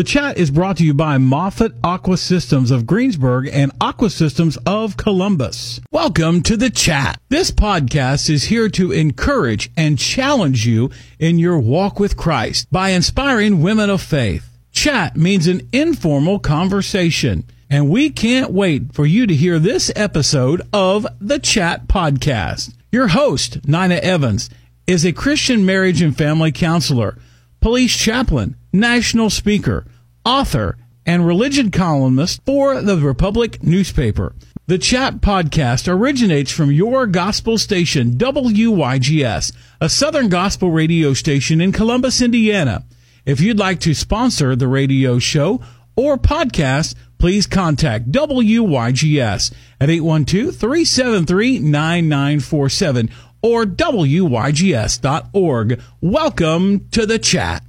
The chat is brought to you by Moffat Aqua Systems of Greensburg and Aqua Systems of Columbus. Welcome to the chat. This podcast is here to encourage and challenge you in your walk with Christ by inspiring women of faith. Chat means an informal conversation, and we can't wait for you to hear this episode of the Chat Podcast. Your host, Nina Evans, is a Christian marriage and family counselor, police chaplain, national speaker, author, and religion columnist for the Republic newspaper. The Chat podcast originates from your gospel station, WYGS, a Southern gospel radio station in Columbus, Indiana. If you'd like to sponsor the radio show or podcast, please contact WYGS at 812-373-9947 or WYGS.org. Welcome to the chat.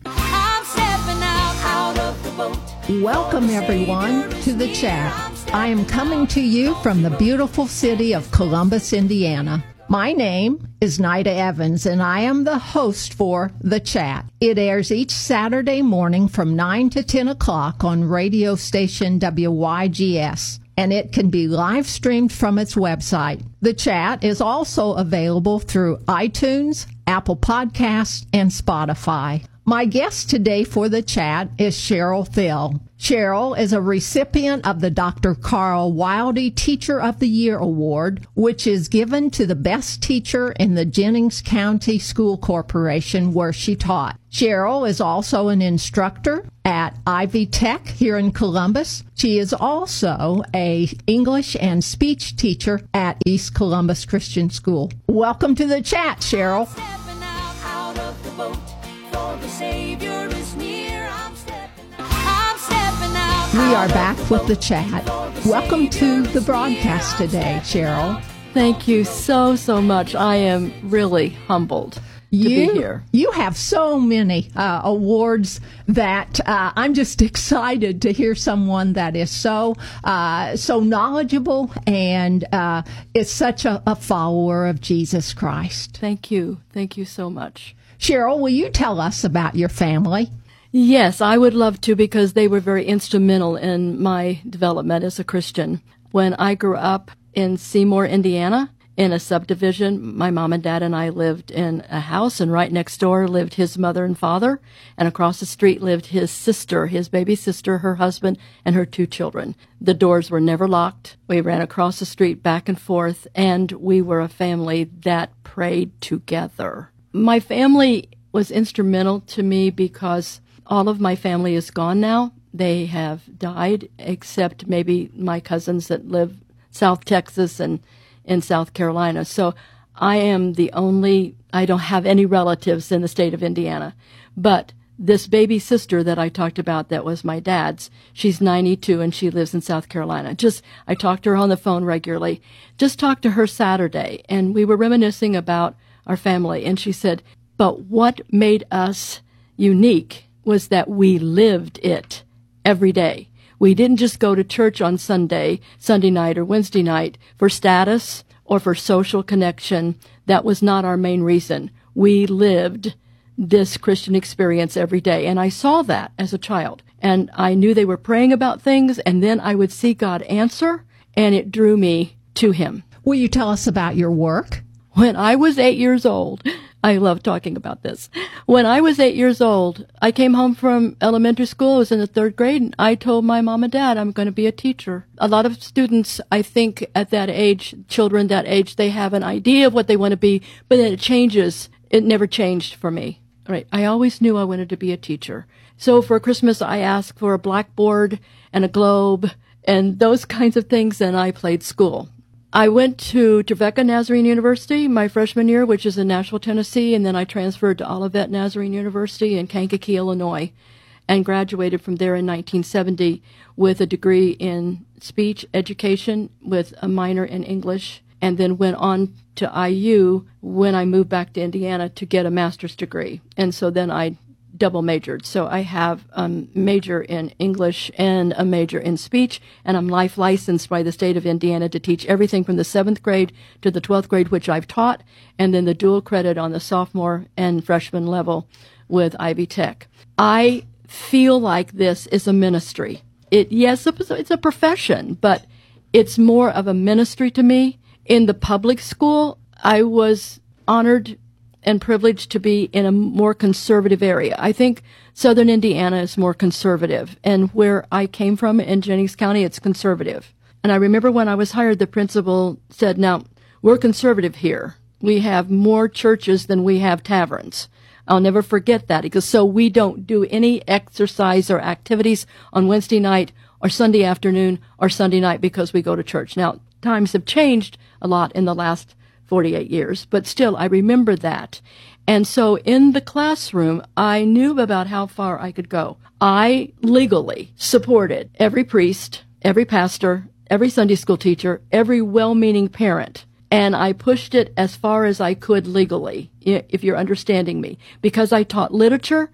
Welcome, everyone, to the chat. I am coming to you from the beautiful city of Columbus, Indiana. My name is Nida Evans, and I am the host for The Chat. It airs each Saturday morning from 9 to 10 o'clock on radio station WYGS, and it can be live streamed from its website. The Chat is also available through iTunes, Apple Podcasts, and Spotify. My guest today for the chat is Cheryl Thill. Cheryl is a recipient of the Dr. Carl Wildey Teacher of the Year Award, which is given to the best teacher in the Jennings County School Corporation where she taught. Cheryl is also an instructor at Ivy Tech here in Columbus. She is also a English and speech teacher at East Columbus Christian School. Welcome to the chat, Cheryl. We are back with the chat. Welcome to the broadcast today, Cheryl. Thank you so, so much. I am really humbled you, to be here. You have so many uh, awards that uh, I'm just excited to hear someone that is so uh, so knowledgeable and uh, is such a, a follower of Jesus Christ. Thank you. Thank you so much. Cheryl, will you tell us about your family? Yes, I would love to because they were very instrumental in my development as a Christian. When I grew up in Seymour, Indiana, in a subdivision, my mom and dad and I lived in a house, and right next door lived his mother and father, and across the street lived his sister, his baby sister, her husband, and her two children. The doors were never locked. We ran across the street back and forth, and we were a family that prayed together. My family was instrumental to me because all of my family is gone now. They have died, except maybe my cousins that live South Texas and in South Carolina. So I am the only, I don't have any relatives in the state of Indiana. But this baby sister that I talked about that was my dad's, she's 92 and she lives in South Carolina. Just, I talked to her on the phone regularly. Just talked to her Saturday and we were reminiscing about our family and she said, but what made us unique was that we lived it every day. We didn't just go to church on Sunday, Sunday night, or Wednesday night for status or for social connection. That was not our main reason. We lived this Christian experience every day. And I saw that as a child. And I knew they were praying about things, and then I would see God answer, and it drew me to Him. Will you tell us about your work? When I was eight years old, I love talking about this. When I was eight years old, I came home from elementary school. I was in the third grade. And I told my mom and dad I'm going to be a teacher. A lot of students, I think, at that age, children that age, they have an idea of what they want to be, but then it changes. It never changed for me. Right. I always knew I wanted to be a teacher. So for Christmas, I asked for a blackboard and a globe and those kinds of things, and I played school. I went to Trevecca Nazarene University my freshman year, which is in Nashville, Tennessee, and then I transferred to Olivet Nazarene University in Kankakee, Illinois, and graduated from there in 1970 with a degree in speech education with a minor in English, and then went on to IU when I moved back to Indiana to get a master's degree. And so then I double majored. So I have a major in English and a major in speech, and I'm life licensed by the state of Indiana to teach everything from the seventh grade to the 12th grade, which I've taught, and then the dual credit on the sophomore and freshman level with Ivy Tech. I feel like this is a ministry. It yes, it's a profession, but it's more of a ministry to me. In the public school, I was honored and privileged to be in a more conservative area. I think southern Indiana is more conservative, and where I came from in Jennings County, it's conservative. And I remember when I was hired, the principal said, Now, we're conservative here. We have more churches than we have taverns. I'll never forget that because so we don't do any exercise or activities on Wednesday night or Sunday afternoon or Sunday night because we go to church. Now, times have changed a lot in the last 48 years, but still I remember that. And so in the classroom, I knew about how far I could go. I legally supported every priest, every pastor, every Sunday school teacher, every well-meaning parent and I pushed it as far as I could legally, if you're understanding me. Because I taught literature,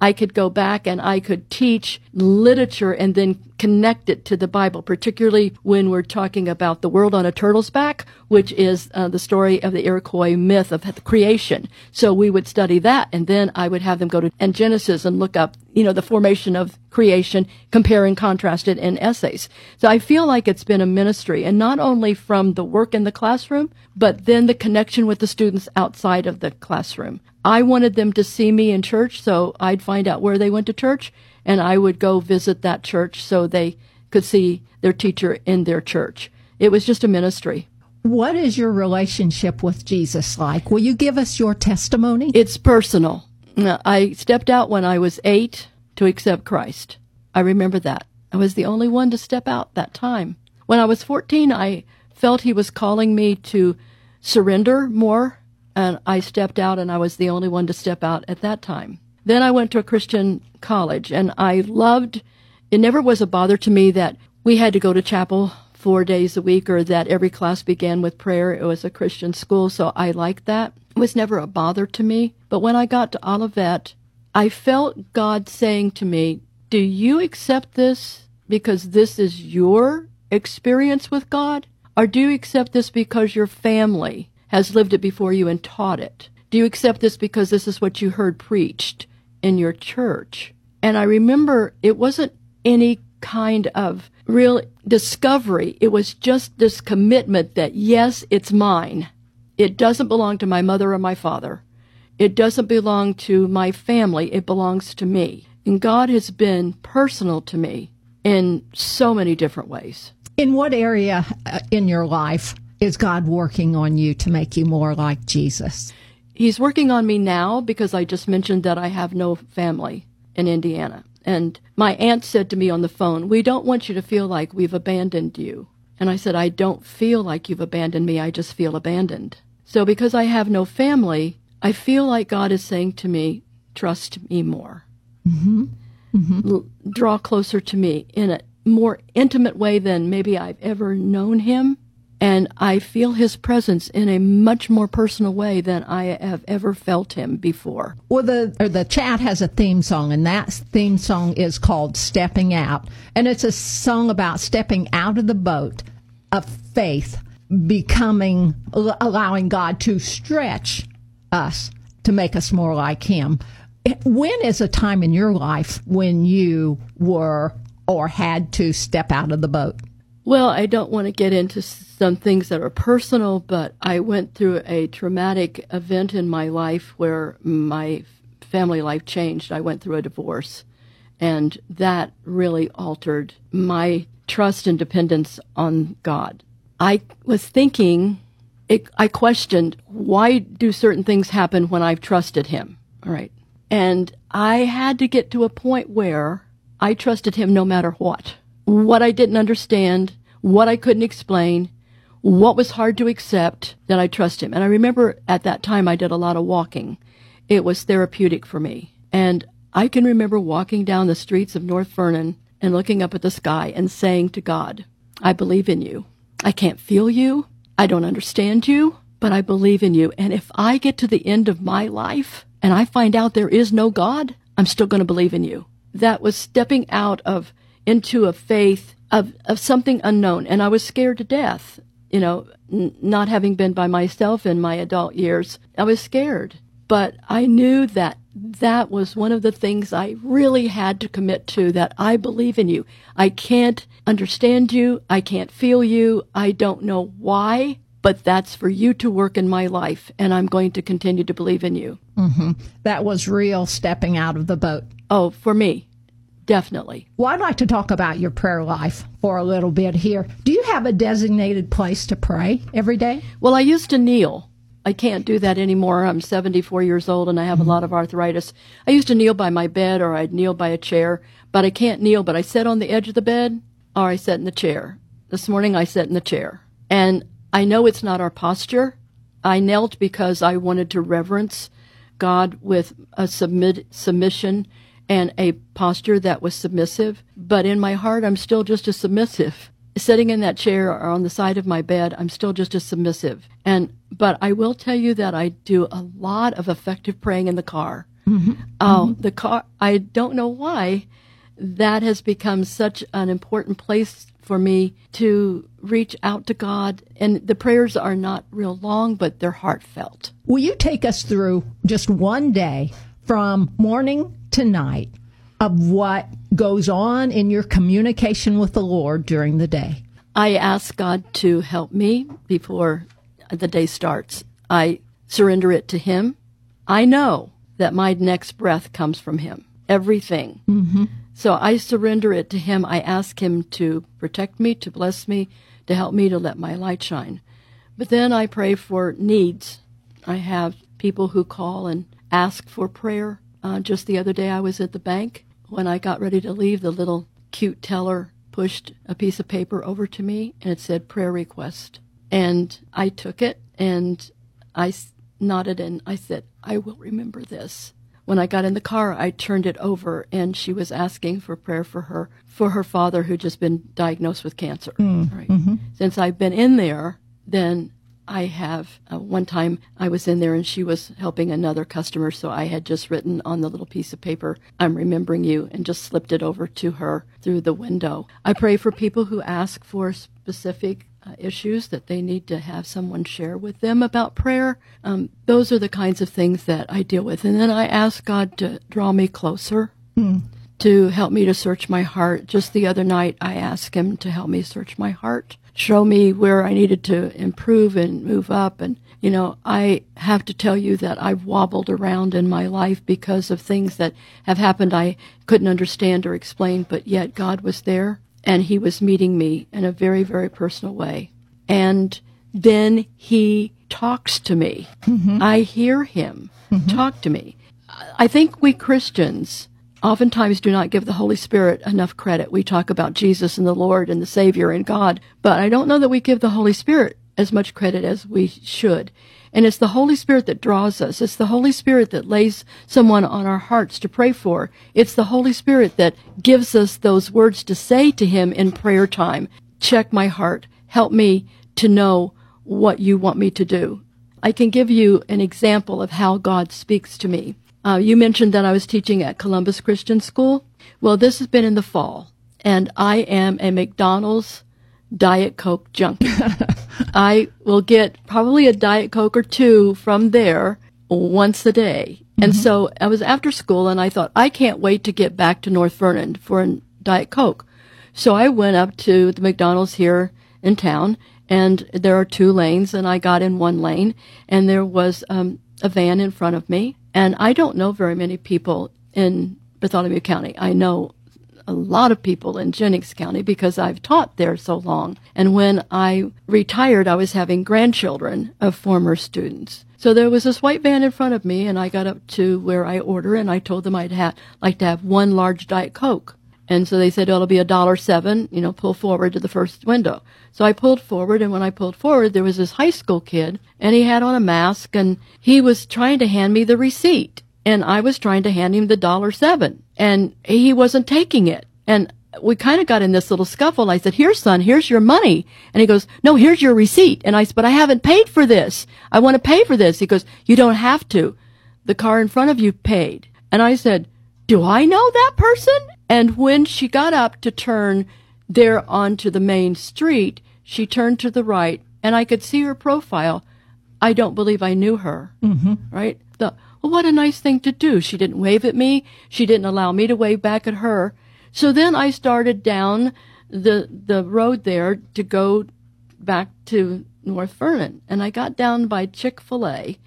I could go back and I could teach literature and then connect it to the Bible, particularly when we're talking about the world on a turtle's back, which is uh, the story of the Iroquois myth of creation. So we would study that, and then I would have them go to and Genesis and look up, you know, the formation of creation, compare and contrast it in essays. So I feel like it's been a ministry, and not only from the work in the classroom, but then the connection with the students outside of the classroom. I wanted them to see me in church, so I'd find out where they went to church and I would go visit that church so they could see their teacher in their church. It was just a ministry. What is your relationship with Jesus like? Will you give us your testimony? It's personal. I stepped out when I was eight to accept Christ. I remember that. I was the only one to step out that time. When I was 14, I felt he was calling me to surrender more, and I stepped out, and I was the only one to step out at that time. Then I went to a Christian college and I loved, it never was a bother to me that we had to go to chapel four days a week or that every class began with prayer. It was a Christian school, so I liked that. It was never a bother to me. But when I got to Olivet, I felt God saying to me, Do you accept this because this is your experience with God? Or do you accept this because your family has lived it before you and taught it? Do you accept this because this is what you heard preached? In your church. And I remember it wasn't any kind of real discovery. It was just this commitment that, yes, it's mine. It doesn't belong to my mother or my father. It doesn't belong to my family. It belongs to me. And God has been personal to me in so many different ways. In what area uh, in your life is God working on you to make you more like Jesus? He's working on me now because I just mentioned that I have no family in Indiana. And my aunt said to me on the phone, We don't want you to feel like we've abandoned you. And I said, I don't feel like you've abandoned me. I just feel abandoned. So because I have no family, I feel like God is saying to me, Trust me more. Mm-hmm. Mm-hmm. L- draw closer to me in a more intimate way than maybe I've ever known Him and I feel his presence in a much more personal way than I have ever felt him before. Well, the the chat has a theme song, and that theme song is called "Stepping Out," and it's a song about stepping out of the boat of faith, becoming allowing God to stretch us to make us more like Him. When is a time in your life when you were or had to step out of the boat? Well, I don't want to get into some things that are personal, but I went through a traumatic event in my life where my family life changed. I went through a divorce, and that really altered my trust and dependence on God. I was thinking, it, I questioned, why do certain things happen when I've trusted Him? All right. And I had to get to a point where I trusted Him no matter what what I didn't understand, what I couldn't explain, what was hard to accept, that I trust him. And I remember at that time I did a lot of walking. It was therapeutic for me. And I can remember walking down the streets of North Vernon and looking up at the sky and saying to God, I believe in you. I can't feel you. I don't understand you, but I believe in you. And if I get to the end of my life and I find out there is no God, I'm still going to believe in you. That was stepping out of into a faith of, of something unknown. And I was scared to death, you know, n- not having been by myself in my adult years. I was scared. But I knew that that was one of the things I really had to commit to that I believe in you. I can't understand you. I can't feel you. I don't know why, but that's for you to work in my life. And I'm going to continue to believe in you. Mm-hmm. That was real stepping out of the boat. Oh, for me. Definitely. Well, I'd like to talk about your prayer life for a little bit here. Do you have a designated place to pray every day? Well, I used to kneel. I can't do that anymore. I'm 74 years old and I have a lot of arthritis. I used to kneel by my bed or I'd kneel by a chair, but I can't kneel. But I sit on the edge of the bed or I sit in the chair. This morning I sat in the chair. And I know it's not our posture. I knelt because I wanted to reverence God with a submit, submission and a posture that was submissive. But in my heart, I'm still just as submissive. Sitting in that chair or on the side of my bed, I'm still just as submissive. And but I will tell you that I do a lot of effective praying in the car. Mm-hmm. Oh, mm-hmm. the car! I don't know why that has become such an important place for me to reach out to God. And the prayers are not real long, but they're heartfelt. Will you take us through just one day from morning to night of what goes on in your communication with the Lord during the day? I ask God to help me before the day starts. I surrender it to Him. I know that my next breath comes from Him. Everything. Mm-hmm. So I surrender it to Him. I ask Him to protect me, to bless me, to help me to let my light shine. But then I pray for needs. I have people who call and ask for prayer. Uh, just the other day, I was at the bank. When I got ready to leave, the little cute teller pushed a piece of paper over to me and it said prayer request. And I took it and I nodded and I said, I will remember this. When I got in the car, I turned it over and she was asking for prayer for her, for her father who'd just been diagnosed with cancer. Mm, right. Mm-hmm. Since I've been in there, then I have uh, one time I was in there and she was helping another customer, so I had just written on the little piece of paper, I'm remembering you, and just slipped it over to her through the window. I pray for people who ask for specific uh, issues that they need to have someone share with them about prayer. Um, those are the kinds of things that I deal with. And then I ask God to draw me closer, mm. to help me to search my heart. Just the other night, I asked Him to help me search my heart, show me where I needed to improve and move up. And, you know, I have to tell you that I've wobbled around in my life because of things that have happened I couldn't understand or explain, but yet God was there and he was meeting me in a very, very personal way. And then he talks to me. Mm-hmm. I hear him mm-hmm. talk to me. I think we Christians oftentimes do not give the Holy Spirit enough credit. We talk about Jesus and the Lord and the Savior and God, but I don't know that we give the Holy Spirit as much credit as we should. And it's the Holy Spirit that draws us. It's the Holy Spirit that lays someone on our hearts to pray for. It's the Holy Spirit that gives us those words to say to Him in prayer time. Check my heart. Help me to know what you want me to do. I can give you an example of how God speaks to me. Uh, you mentioned that I was teaching at Columbus Christian School. Well, this has been in the fall, and I am a McDonald's Diet Coke junkie. I will get probably a Diet Coke or two from there once a day. Mm-hmm. And so I was after school and I thought, I can't wait to get back to North Vernon for a Diet Coke. So I went up to the McDonald's here in town and there are two lanes and I got in one lane and there was um, a van in front of me. And I don't know very many people in Bartholomew County. I know a lot of people in Jennings County because I've taught there so long. And when I retired, I was having grandchildren of former students. So there was this white van in front of me, and I got up to where I order, and I told them I'd ha- like to have one large Diet Coke. And so they said, oh, it'll be a dollar seven, you know, pull forward to the first window. So I pulled forward, and when I pulled forward, there was this high school kid, and he had on a mask, and he was trying to hand me the receipt and I was trying to hand him the dollar seven and he wasn't taking it. And we kind of got in this little scuffle. I said, here, son, here's your money. And he goes, no, here's your receipt. And I said, but I haven't paid for this. I want to pay for this. He goes, you don't have to. The car in front of you paid. And I said, do I know that person? And when she got up to turn there onto the main street, she turned to the right and I could see her profile. I don't believe I knew her. Mm-hmm. Right? The Well, what a nice thing to do. She didn't wave at me. She didn't allow me to wave back at her. So then I started down the, the road there to go back to North Vernon. And I got down by Chick-fil-A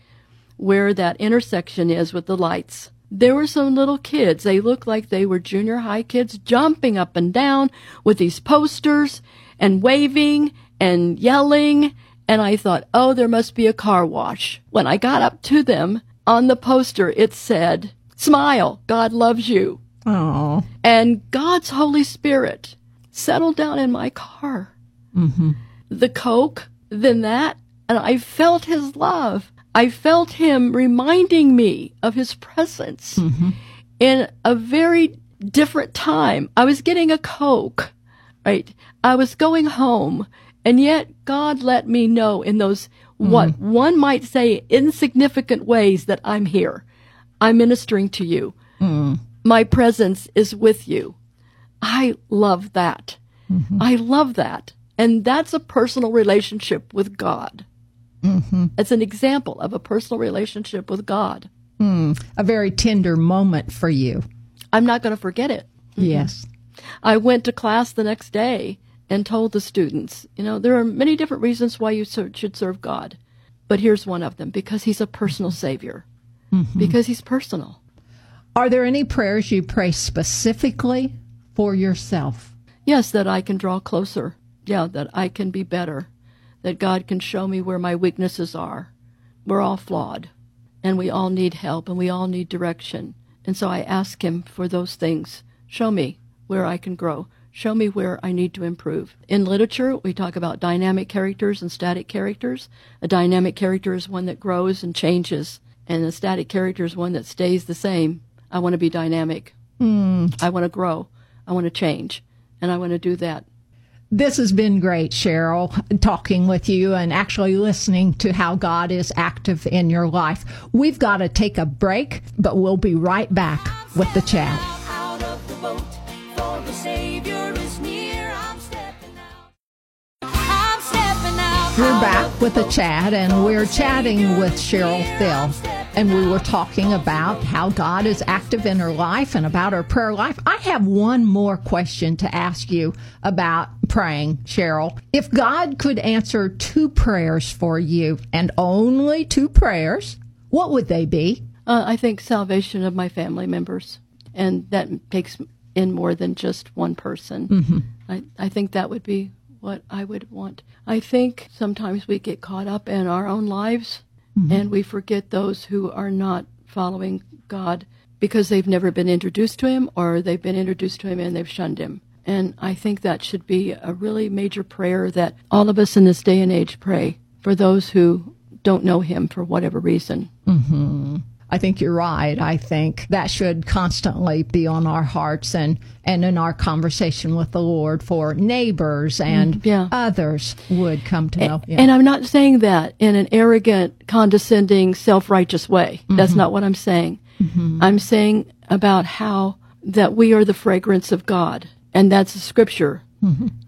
where that intersection is with the lights. There were some little kids. They looked like they were junior high kids jumping up and down with these posters and waving and yelling. And I thought, oh, there must be a car wash. When I got up to them on the poster, it said, smile, God loves you. Oh. And God's Holy Spirit settled down in my car. Mm-hmm. The Coke, then that, and I felt his love. I felt him reminding me of his presence Mm-hmm. in a very different time. I was getting a Coke, right? I was going home, and yet God let me know in those mm-hmm. what one might say insignificant ways that I'm here. I'm ministering to you. Mm. My presence is with you. I love that. Mm-hmm. I love that. And that's a personal relationship with God. Mm-hmm. It's an example of a personal relationship with God. Hmm. A very tender moment for you. I'm not going to forget it. Mm-hmm. Yes. I went to class the next day and told the students, you know, there are many different reasons why you should serve God. But here's one of them because he's a personal savior. Mm-hmm. Because he's personal. Are there any prayers you pray specifically for yourself? Yes, that I can draw closer. Yeah, that I can be better. That God can show me where my weaknesses are. We're all flawed and we all need help and we all need direction. And so I ask him for those things. Show me where I can grow. Show me where I need to improve. In literature, we talk about dynamic characters and static characters. A dynamic character is one that grows and changes, and a static character is one that stays the same. I want to be dynamic. Hmm. I want to grow. I want to change. And I want to do that. This has been great, Cheryl, talking with you and actually listening to how God is active in your life. We've got to take a break, but we'll be right back with the chat. We're back with a chat, and we're chatting with Cheryl Thill. And we were talking about how God is active in her life and about her prayer life. I have one more question to ask you about praying, Cheryl. If God could answer two prayers for you, and only two prayers, what would they be? Uh, I think salvation of my family members, and that takes in more than just one person. I, I think that would be what I would want. I think sometimes we get caught up in our own lives mm-hmm. and we forget those who are not following God because they've never been introduced to Him or they've been introduced to Him and they've shunned Him. And I think that should be a really major prayer that all of us in this day and age pray for those who don't know Him for whatever reason. Mm-hmm. I think you're right. I think that should constantly be on our hearts and, and in our conversation with the Lord for neighbors mm-hmm. and yeah. others would come to know Him. And I'm not saying that in an arrogant, condescending, self righteous way. That's mm-hmm. not what I'm saying. Mm-hmm. I'm saying about how that we are the fragrance of God. And that's the scripture.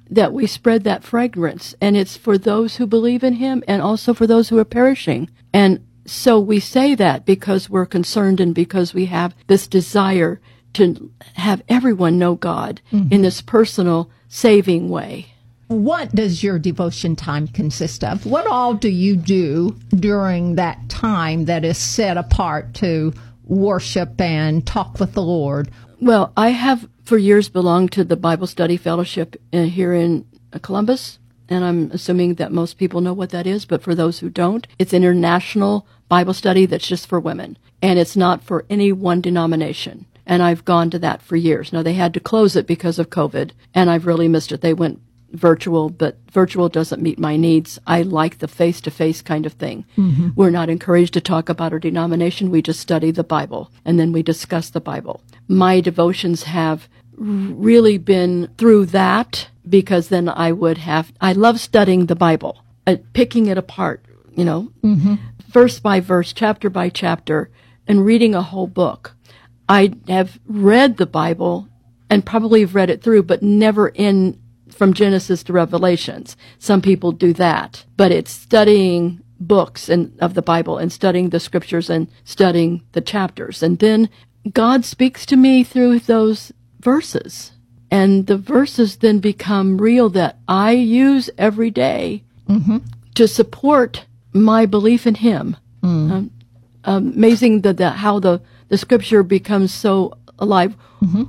That we spread that fragrance. And it's for those who believe in Him and also for those who are perishing. And so we say that because we're concerned and because we have this desire to have everyone know God in this personal, saving way. What does your devotion time consist of? What all do you do during that time that is set apart to worship and talk with the Lord? Well, I have for years belonged to the Bible Study Fellowship uh, here in Columbus, and I'm assuming that most people know what that is, but for those who don't, it's international Bible study that's just for women, and it's not for any one denomination. And I've gone to that for years. Now, they had to close it because of COVID, and I've really missed it. They went virtual, but virtual doesn't meet my needs. I like the face to face kind of thing. Mm-hmm. We're not encouraged to talk about our denomination. We just study the Bible and then we discuss the Bible. My devotions have really been through that because then I would have, I love studying the Bible, uh, picking it apart, you know, verse by verse, chapter by chapter, and reading a whole book. I have read the Bible and probably have read it through, but never in from Genesis to Revelations. Some people do that, but it's studying books and of the Bible and studying the scriptures and studying the chapters. And then God speaks to me through those verses. And the verses then become real that I use every day mm-hmm. to support my belief in Him. Mm. Um, amazing that the, how the, the scripture becomes so alive. Mm-hmm.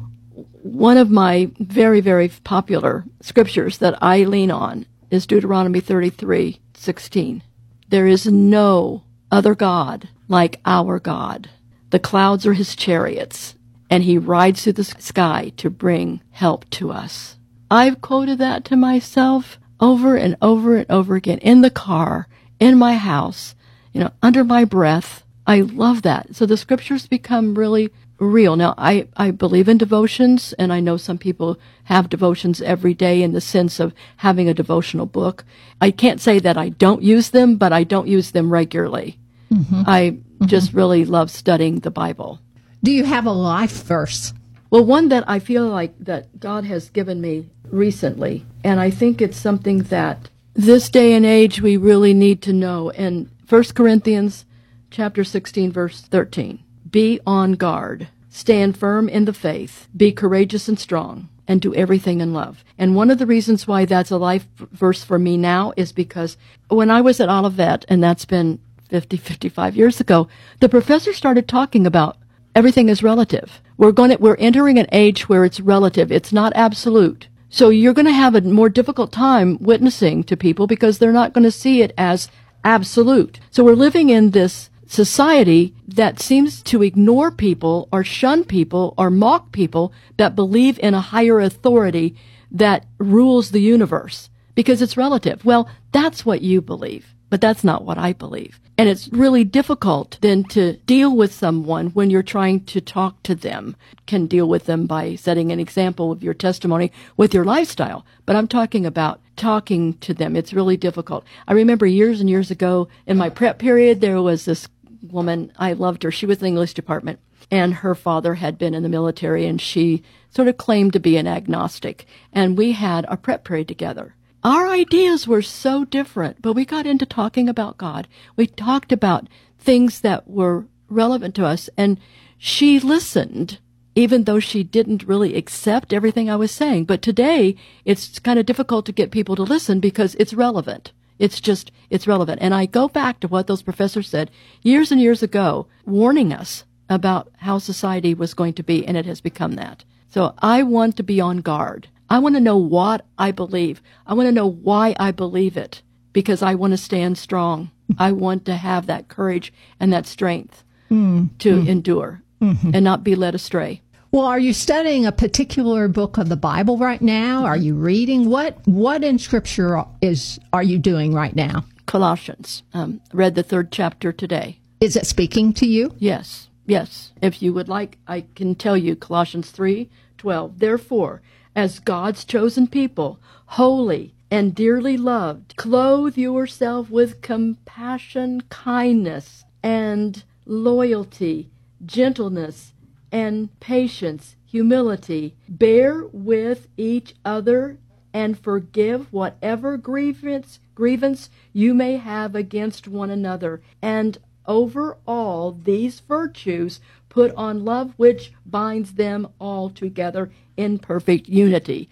One of my very, very popular scriptures that I lean on is Deuteronomy 33 16. There is no other God like our God. The clouds are his chariots, and he rides through the sky to bring help to us. I've quoted that to myself over and over and over again in the car, in my house, you know, under my breath. I love that. So the scriptures become really real. Now, I, I believe in devotions, and I know some people have devotions every day in the sense of having a devotional book. I can't say that I don't use them, but I don't use them regularly. Mm-hmm. I mm-hmm. just really love studying the Bible. Do you have a life verse? Well, one that I feel like that God has given me recently, and I think it's something that this day and age we really need to know. And 1 Corinthians chapter 16 verse 13. Be on guard. Stand firm in the faith. Be courageous and strong. And do everything in love. And one of the reasons why that's a life verse for me now is because when I was at Olivet, and that's been 50, 55 years ago, the professor started talking about everything is relative. We're going to, we're entering an age where it's relative. It's not absolute. So you're going to have a more difficult time witnessing to people because they're not going to see it as absolute. So we're living in this society that seems to ignore people or shun people or mock people that believe in a higher authority that rules the universe because it's relative. Well, that's what you believe, but that's not what I believe. And it's really difficult then to deal with someone when you're trying to talk to them. Can deal with them by setting an example of your testimony with your lifestyle. But I'm talking about talking to them. It's really difficult. I remember years and years ago in my prep period, there was this woman. I loved her. She was in the English department and her father had been in the military and she sort of claimed to be an agnostic. And we had a prep period together. Our ideas were so different, but we got into talking about God. We talked about things that were relevant to us and she listened even though she didn't really accept everything I was saying. But today it's kind of difficult to get people to listen because it's relevant. It's just, it's relevant. And I go back to what those professors said years and years ago, warning us about how society was going to be, and it has become that. So I want to be on guard. I want to know what I believe. I want to know why I believe it because I want to stand strong. I want to have that courage and that strength hmm. to hmm. endure hmm. and not be led astray. Well, are you studying a particular book of the Bible right now? Are you reading what what in scripture is are you doing right now? Colossians. Um, read the third chapter today. Is it speaking to you? Yes, yes. If you would like, I can tell you Colossians three twelve. Therefore, as God's chosen people, holy and dearly loved, clothe yourself with compassion, kindness, and loyalty, gentleness, and patience, humility. Bear with each other and forgive whatever grievance grievance you may have against one another. And over all these virtues put on love which binds them all together in perfect unity.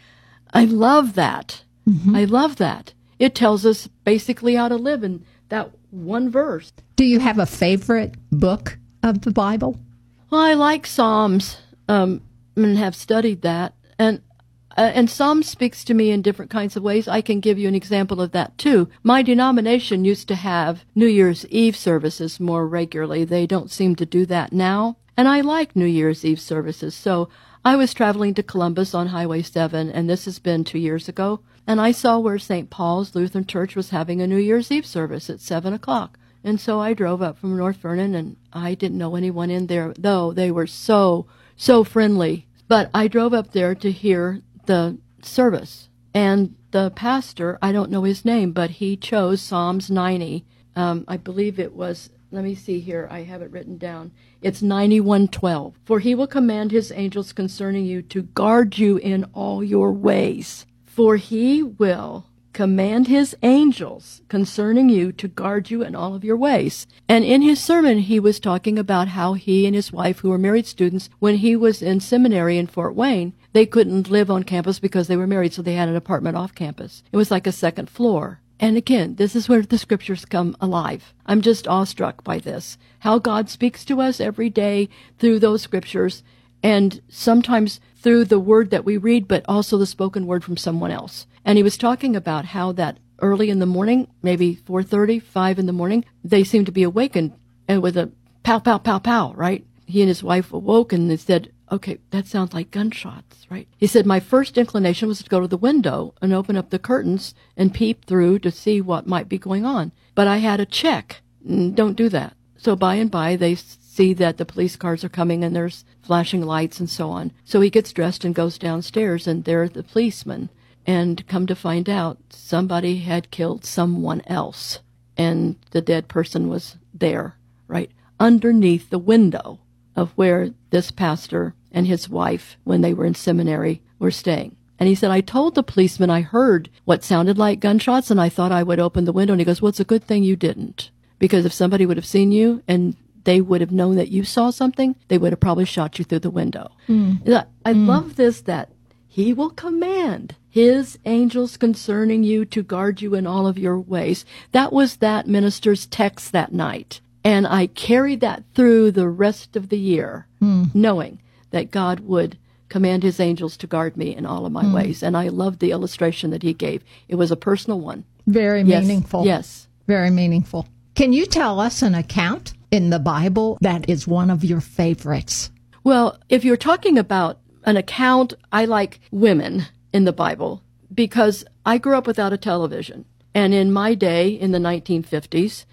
I love that. I love that. It tells us basically how to live in that one verse. Do you have a favorite book of the Bible? Well, I like Psalms um, and have studied that, and uh, and Psalms speaks to me in different kinds of ways. I can give you an example of that too. My denomination used to have New Year's Eve services more regularly. They don't seem to do that now, and I like New Year's Eve services. So I was traveling to Columbus on Highway 7, and this has been two years ago, and I saw where St. Paul's Lutheran Church was having a New Year's Eve service at 7 o'clock. And so I drove up from North Vernon, and I didn't know anyone in there, though they were so, so friendly. But I drove up there to hear the service. And the pastor, I don't know his name, but he chose Psalms 90. Um, I believe it was, let me see here, I have it written down. It's 9112. For he will command his angels concerning you to guard you in all your ways. For he will command his angels concerning you to guard you in all of your ways. And in his sermon, he was talking about how he and his wife, who were married students, when he was in seminary in Fort Wayne, they couldn't live on campus because they were married, so they had an apartment off campus. It was like a second floor. And again, this is where the scriptures come alive. I'm just awestruck by this. How God speaks to us every day through those scriptures and sometimes through the word that we read, but also the spoken word from someone else. And he was talking about how that early in the morning, maybe 4.30, 5 in the morning, they seemed to be awakened and with a pow, pow, pow, pow, right? He and his wife awoke and they said, okay, that sounds like gunshots, right? He said, my first inclination was to go to the window and open up the curtains and peep through to see what might be going on. But I had a check. Mm, Don't do that. So by and by, they see that the police cars are coming and there's flashing lights and so on. So he gets dressed and goes downstairs and there are the policemen. And come to find out, somebody had killed someone else. And the dead person was there, right? Underneath the window of where this pastor and his wife, when they were in seminary, were staying. And he said, I told the policeman I heard what sounded like gunshots and I thought I would open the window. And he goes, Well, it's a good thing you didn't. Because if somebody would have seen you and they would have known that you saw something, they would have probably shot you through the window. Hmm. And I, I love this that he will command his angels concerning you to guard you in all of your ways. That was that minister's text that night. And I carried that through the rest of the year, hmm. knowing that God would command his angels to guard me in all of my hmm. ways. And I loved the illustration that he gave. It was a personal one. Very Yes. meaningful. Yes. Very meaningful. Can you tell us an account in the Bible that is one of your favorites? Well, if you're talking about an account, I like women in the Bible because I grew up without a television. And in my day, in the 1950s,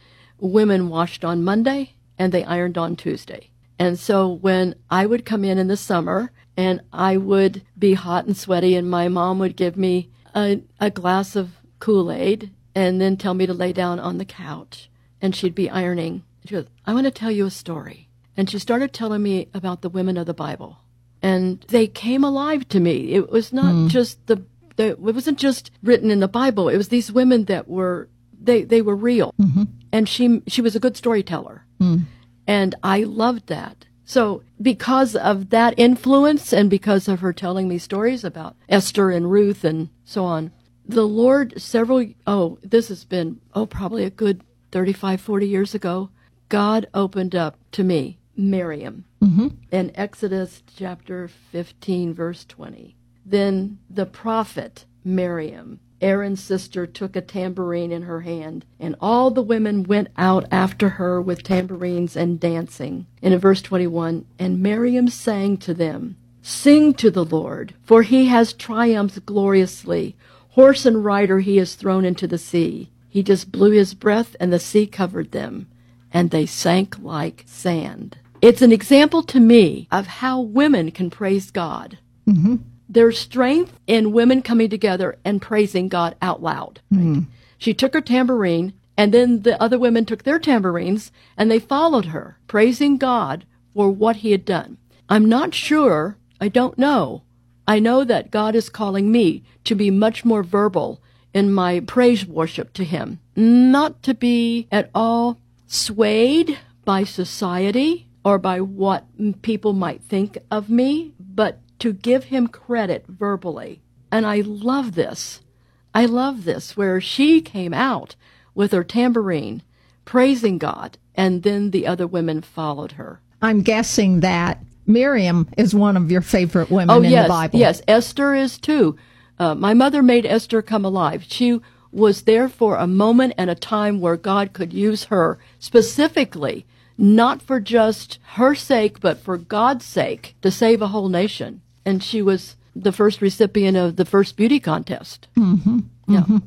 women washed on Monday and they ironed on Tuesday. And so when I would come in in the summer and I would be hot and sweaty, and my mom would give me a, a glass of Kool Aid and then tell me to lay down on the couch, and she'd be ironing. She goes, I want to tell you a story. And she started telling me about the women of the Bible. And they came alive to me. It was not hmm. just the, the, it wasn't just written in the Bible. It was these women that were, they, they were real. Mm-hmm. And she, she was a good storyteller. Mm. And I loved that. So because of that influence and because of her telling me stories about Esther and Ruth and so on, the Lord several, oh, this has been, oh, probably a good 35, 40 years ago, God opened up to me Miriam mm-hmm. in Exodus chapter 15, verse 20. Then the prophet Miriam, Aaron's sister, took a tambourine in her hand, and all the women went out after her with tambourines and dancing. And in verse 21, and Miriam sang to them, Sing to the Lord, for he has triumphed gloriously. Horse and rider he has thrown into the sea. He just blew his breath, and the sea covered them, and they sank like sand. It's an example to me of how women can praise God. Mm-hmm. There's strength in women coming together and praising God out loud. right? She took her tambourine, and then the other women took their tambourines, and they followed her, praising God for what he had done. I'm not sure, I don't know. I know that God is calling me to be much more verbal in my praise worship to him, not to be at all swayed by society or by what people might think of me, but to give him credit verbally. And I love this. I love this, where she came out with her tambourine, praising God, and then the other women followed her. I'm guessing that Miriam is one of your favorite women Oh in yes, the Bible. yes. Esther is too. Uh, my mother made Esther come alive. She was there for a moment and a time where God could use her specifically, not for just her sake, but for God's sake, to save a whole nation. And she was the first recipient of the first beauty contest. Mm-hmm. Yeah. Mm-hmm.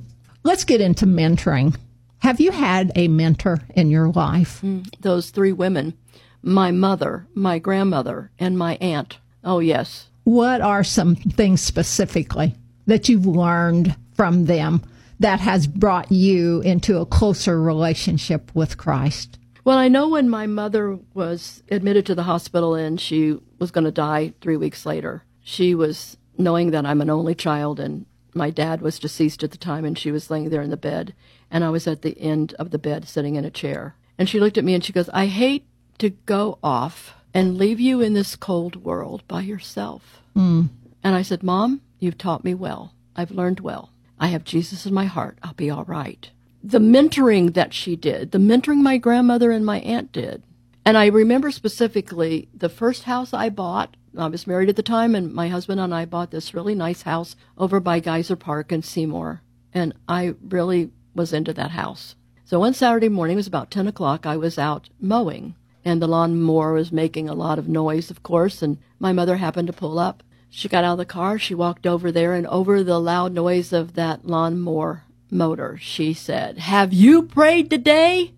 Let's get into mentoring. Have you had a mentor in your life? Mm, those three women, my mother, my grandmother, and my aunt. Oh yes. What are some things specifically that you've learned from them that has brought you into a closer relationship with Christ? Well, I know when my mother was admitted to the hospital and she was going to die three weeks later, she was knowing that I'm an only child and My dad was deceased at the time, and she was laying there in the bed, and I was at the end of the bed sitting in a chair. And she looked at me and she goes, I hate to go off and leave you in this cold world by yourself. Hmm. And I said, Mom, you've taught me well. I've learned well. I have Jesus in my heart. I'll be all right. The mentoring that she did, the mentoring my grandmother and my aunt did. And I remember specifically the first house I bought. I was married at the time, and my husband and I bought this really nice house over by Gaiser Park in Seymour. And I really was into that house. So one Saturday morning, it was about 10 o'clock, I was out mowing, and the lawnmower was making a lot of noise, of course, and my mother happened to pull up. She got out of the car, she walked over there, and over the loud noise of that lawnmower motor, she said, Have you prayed today?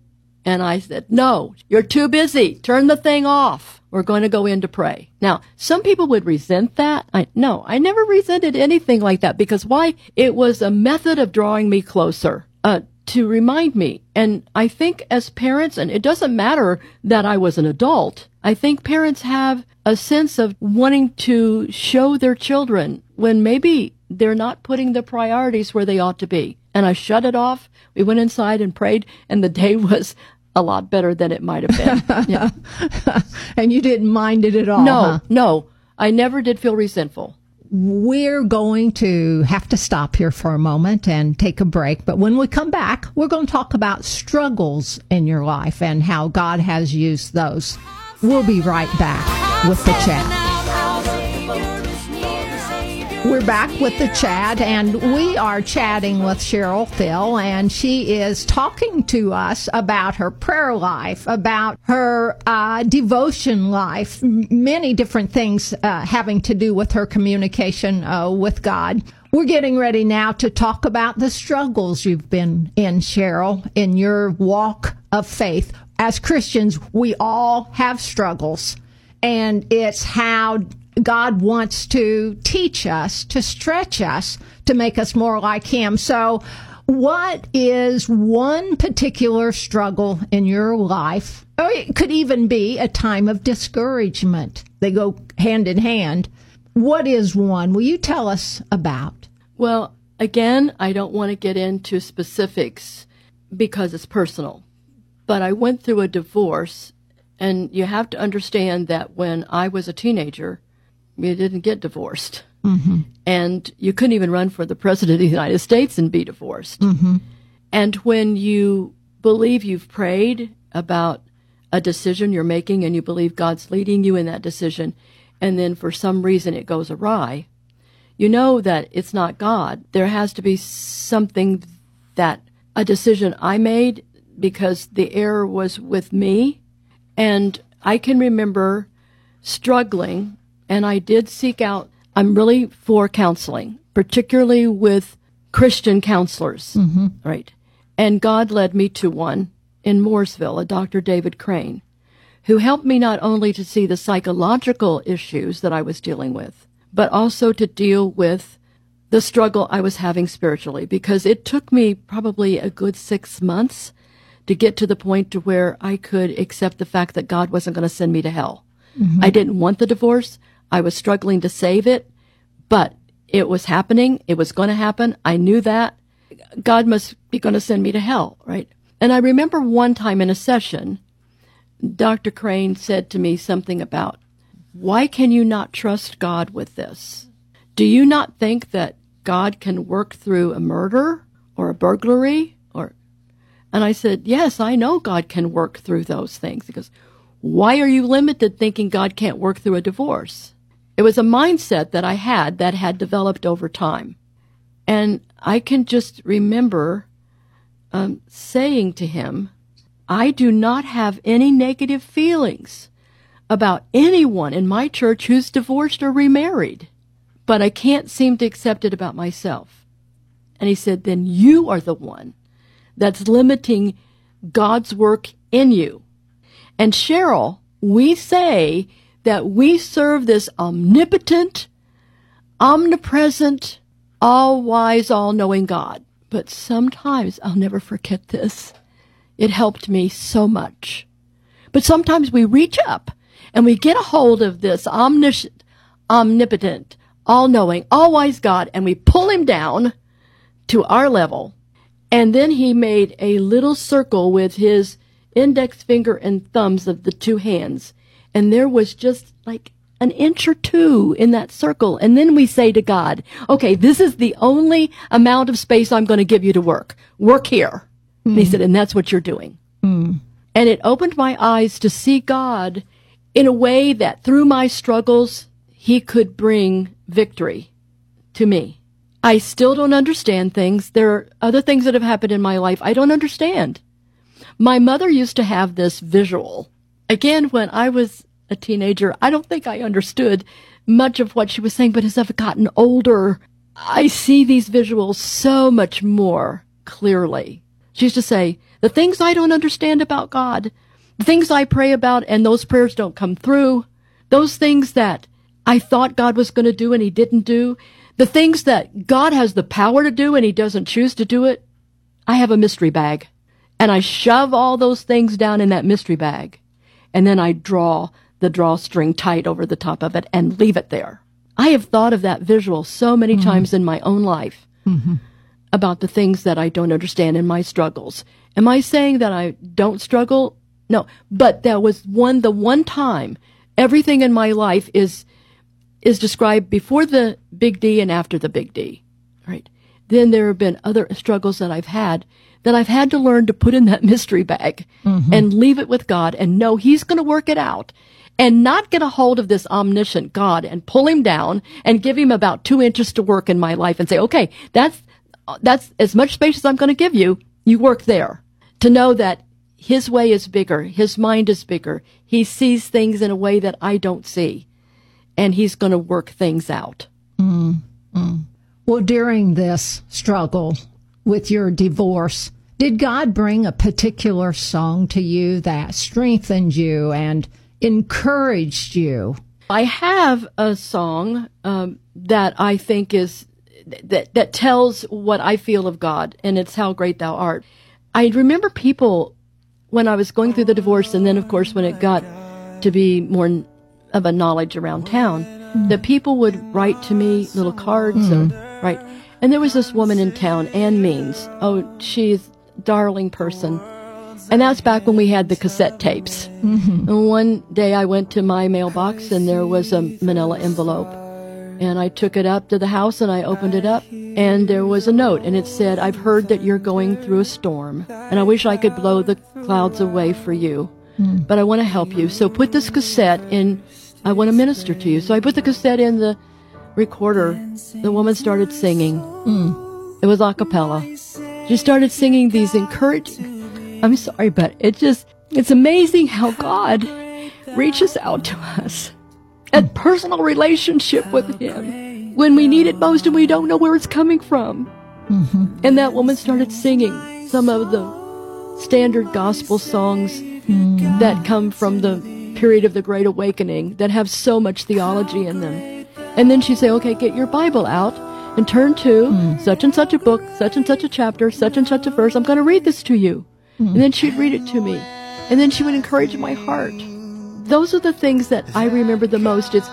And I said, No, you're too busy. Turn the thing off. We're going to go in to pray. Now, some people would resent that. I, no, I never resented anything like that because why? It was a method of drawing me closer. Uh, to remind me. And I think as parents, and it doesn't matter that I was an adult, I think parents have a sense of wanting to show their children when maybe they're not putting the priorities where they ought to be. And I shut it off. We went inside and prayed, and the day was a lot better than it might have been. Yeah. and you didn't mind it at all. No, huh? no, I never did feel resentful. We're going to have to stop here for a moment and take a break. But when we come back, we're going to talk about struggles in your life and how God has used those. We'll be right back with the chat. We're back with the chat, and we are chatting with Cheryl Thill, and she is talking to us about her prayer life, about her uh, devotion life, many different things uh, having to do with her communication uh, with God. We're getting ready now to talk about the struggles you've been in, Cheryl, in your walk of faith. As Christians, we all have struggles, and it's how God wants to teach us, to stretch us, to make us more like Him. So, what is one particular struggle in your life? Or it could even be a time of discouragement. They go hand in hand. What is one? Will you tell us about? Well, again, I don't want to get into specifics because it's personal, but I went through a divorce, and you have to understand that when I was a teenager, you didn't get divorced. Mm-hmm. And you couldn't even run for the president of the United States and be divorced. Mm-hmm. And when you believe you've prayed about a decision you're making and you believe God's leading you in that decision, and then for some reason it goes awry, you know that it's not God. There has to be something that a decision I made because the error was with me. And I can remember struggling, and I did seek out, I'm really for counseling, particularly with Christian counselors. Mm-hmm. Right. And God led me to one in Mooresville, a Dr. David Crane, who helped me not only to see the psychological issues that I was dealing with, but also to deal with the struggle I was having spiritually because it took me probably a good six months to get to the point to where I could accept the fact that God wasn't going to send me to hell. Mm-hmm. I didn't want the divorce. I was struggling to save it, but it was happening. It was going to happen. I knew that. God must be going to send me to hell, right? And I remember one time in a session, Dr. Crane said to me something about, why can you not trust God with this? Do you not think that God can work through a murder or a burglary or and I said, Yes, I know God can work through those things. He goes, Why are you limited thinking God can't work through a divorce? It was a mindset that I had that had developed over time. And I can just remember um, saying to him, I do not have any negative feelings about anyone in my church who's divorced or remarried, but I can't seem to accept it about myself. And he said, Then you are the one that's limiting God's work in you. And Cheryl, we say that we serve this omnipotent, omnipresent, all wise, all knowing God. But sometimes I'll never forget this. It helped me so much. But sometimes we reach up and we get a hold of this omniscient, omnipotent, all knowing, all wise God, and we pull him down to our level. And then he made a little circle with his index finger and thumbs of the two hands. And there was just like an inch or two in that circle. And then we say to God, okay, this is the only amount of space I'm going to give you to work. Work here. And he mm. said, and that's what you're doing. Mm. And it opened my eyes to see God in a way that through my struggles, he could bring victory to me. I still don't understand things. There are other things that have happened in my life I don't understand. My mother used to have this visual. Again, when I was a teenager, I don't think I understood much of what she was saying, but as I've gotten older, I see these visuals so much more clearly. She used to say, the things I don't understand about God, the things I pray about and those prayers don't come through, those things that I thought God was going to do and he didn't do, the things that God has the power to do and he doesn't choose to do it, I have a mystery bag. And I shove all those things down in that mystery bag. And then I draw the drawstring tight over the top of it and leave it there. I have thought of that visual so many mm-hmm. times in my own life mm-hmm. about the things that I don't understand in my struggles. Am I saying that I don't struggle? No, but there was one, the one time everything in my life is, is described before the big D and after the big D. Right. Then there have been other struggles that I've had that I've had to learn to put in that mystery bag mm-hmm. and leave it with God and know He's going to work it out and not get a hold of this omniscient God and pull him down and give him about two inches to work in my life and say, okay, that's, that's as much space as I'm going to give you. You work there to know that his way is bigger. His mind is bigger. He sees things in a way that I don't see and he's going to work things out. Mm-hmm. Mm-hmm. Well, during this struggle with your divorce, did God bring a particular song to you that strengthened you and encouraged you? I have a song um, that I think is that that tells what I feel of God, and it's "How Great Thou Art." I remember people when I was going through the divorce, and then of course when it got to be more of a knowledge around town, that people would write to me little cards, or, right? And there was this woman in town, Ann Means. Oh, she's a darling person. And that's back when we had the cassette tapes. Mm-hmm. And one day I went to my mailbox and there was a manila envelope. And I took it up to the house and I opened it up and there was a note and it said, I've heard that you're going through a storm and I wish I could blow the clouds away for you, mm. but I want to help you. So put this cassette in, I want to minister to you. So I put the cassette in the recorder. The woman started singing. It was a cappella. She started singing these encouraging, I'm sorry, but it just, it's amazing how God reaches out to us. A personal relationship with Him when we need it most and we don't know where it's coming from. Mm-hmm. And that woman started singing some of the standard gospel songs mm. that come from the period of the Great Awakening that have so much theology in them. And then she'd say, okay, get your Bible out and turn to hmm. such and such a book, such and such a chapter, such and such a verse. I'm going to read this to you. Hmm. And then she'd read it to me. And then she would encourage my heart. Those are the things that I remember the most. It's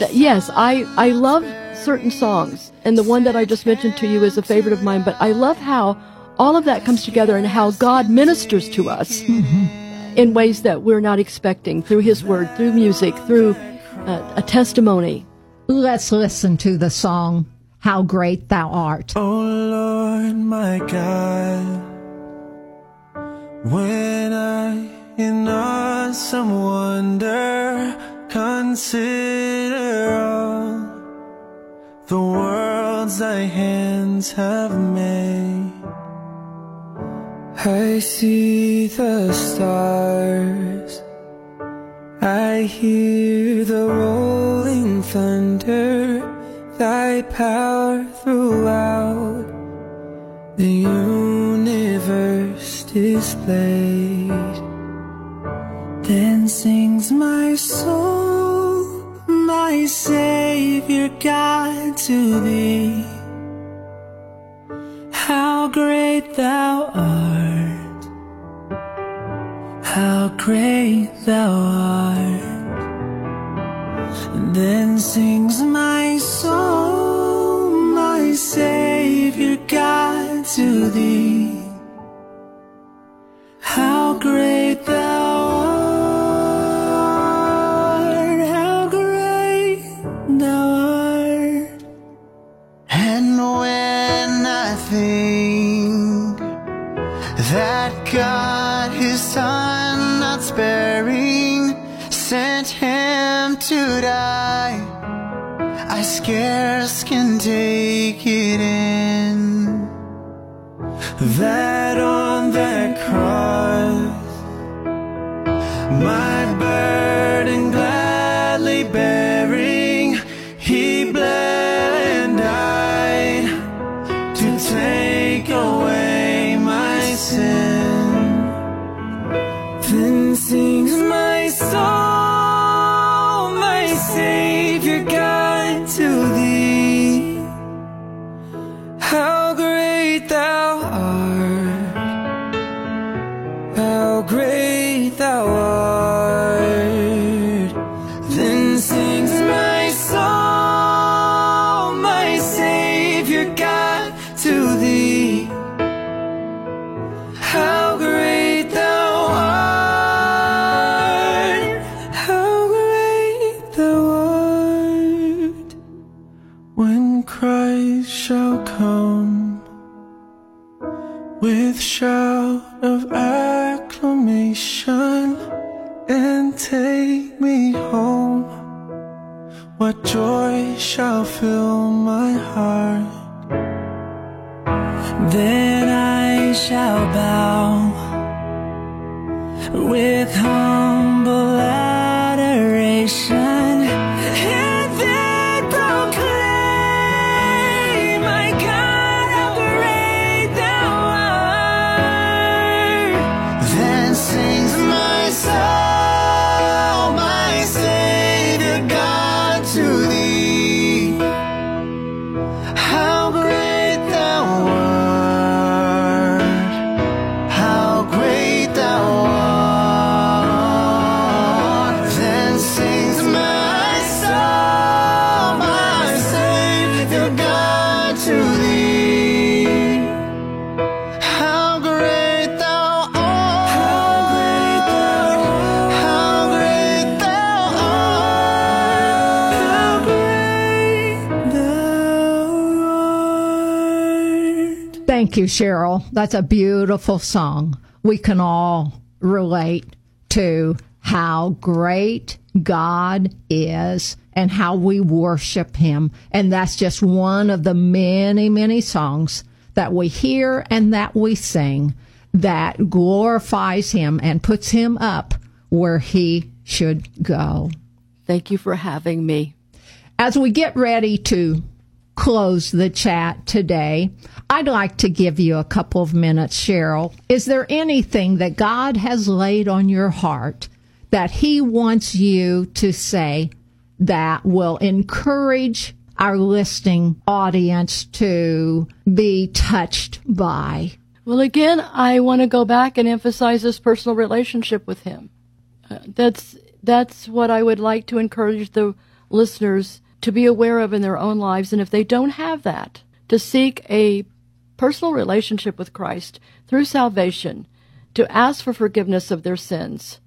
that, yes, I, I love certain songs. And the one that I just mentioned to you is a favorite of mine, but I love how all of that comes together and how God ministers to us mm-hmm. in ways that we're not expecting through His Word, through music, through uh, a testimony. Let's listen to the song, How Great Thou Art. Oh Lord, my God, when I in awesome wonder consider all the worlds thy hands have made, I see the stars. I hear the rolling thunder, thy power throughout the universe displayed. Then sings my soul, my Savior God to thee. How great thou art, how great thou art. Then sings my soul, my Savior God, to thee. Scarce can take it in. that Thank you, Cheryl. That's a beautiful song. We can all relate to how great God is and how we worship Him. And that's just one of the many, many songs that we hear and that we sing that glorifies Him and puts Him up where He should go. Thank you for having me. As we get ready to close the chat today, I'd like to give you a couple of minutes, Cheryl. Is there anything that God has laid on your heart that He wants you to say that will encourage our listening audience to be touched by? Well, again, I want to go back and emphasize this personal relationship with Him. Uh, that's that's what I would like to encourage the listeners to be aware of in their own lives, and if they don't have that, to seek a personal relationship with Christ through salvation, to ask for forgiveness of their sins,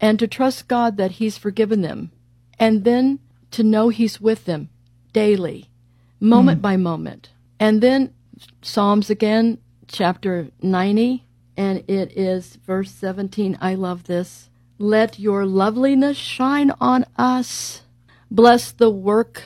and to trust God that He's forgiven them, and then to know He's with them daily, moment hmm. by moment. And then Psalms again, chapter 90, and it is verse 17. I love this. Let your loveliness shine on us. Bless the work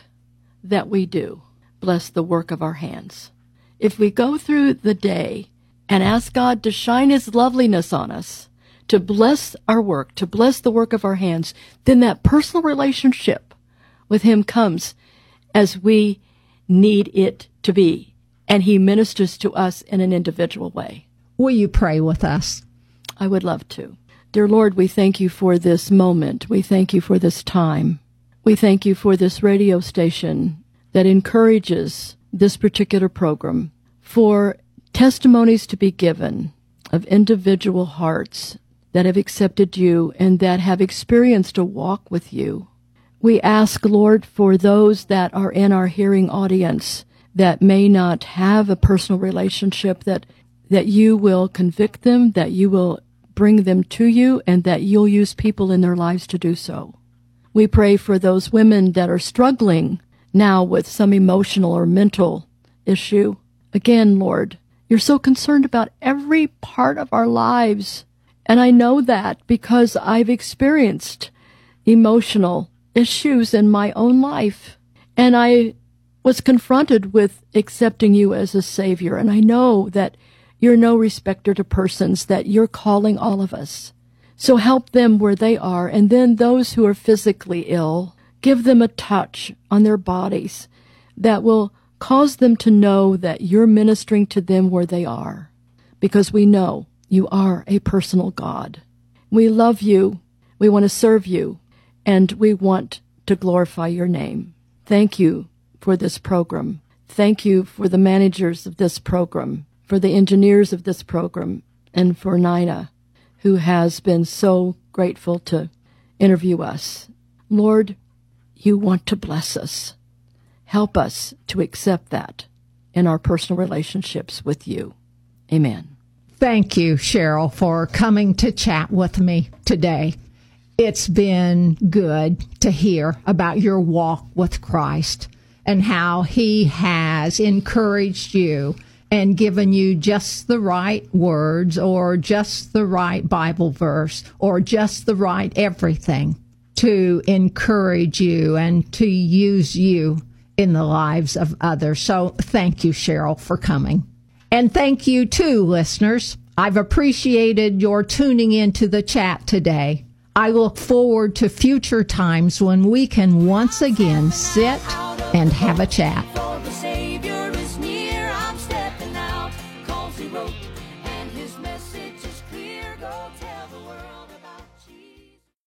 that we do. Bless the work of our hands. If we go through the day and ask God to shine His loveliness on us, to bless our work, to bless the work of our hands, then that personal relationship with Him comes as we need it to be. And He ministers to us in an individual way. Will you pray with us? I would love to. Dear Lord, we thank you for this moment. We thank you for this time. We thank you for this radio station that encourages this particular program, for testimonies to be given of individual hearts that have accepted you and that have experienced a walk with you. We ask, Lord, for those that are in our hearing audience that may not have a personal relationship, that, that you will convict them, that you will bring them to you, and that you'll use people in their lives to do so. We pray for those women that are struggling now with some emotional or mental issue. Again, Lord, you're so concerned about every part of our lives. And I know that because I've experienced emotional issues in my own life. And I was confronted with accepting you as a savior. And I know that you're no respecter to persons, that you're calling all of us. So help them where they are. And then those who are physically ill, give them a touch on their bodies that will cause them to know that you're ministering to them where they are. Because we know you are a personal God. We love you. We want to serve you and we want to glorify your name. Thank you for this program. Thank you for the managers of this program, for the engineers of this program, and for Nina, who has been so grateful to interview us. Lord, you want to bless us. Help us to accept that in our personal relationships with you. Amen. Thank you, Cheryl, for coming to chat with me today. It's been good to hear about your walk with Christ and how he has encouraged you and given you just the right words or just the right Bible verse or just the right everything to encourage you and to use you in the lives of others. So thank you, Cheryl, for coming. And thank you too, listeners. I've appreciated your tuning into the chat today. I look forward to future times when we can once again sit and have a chat.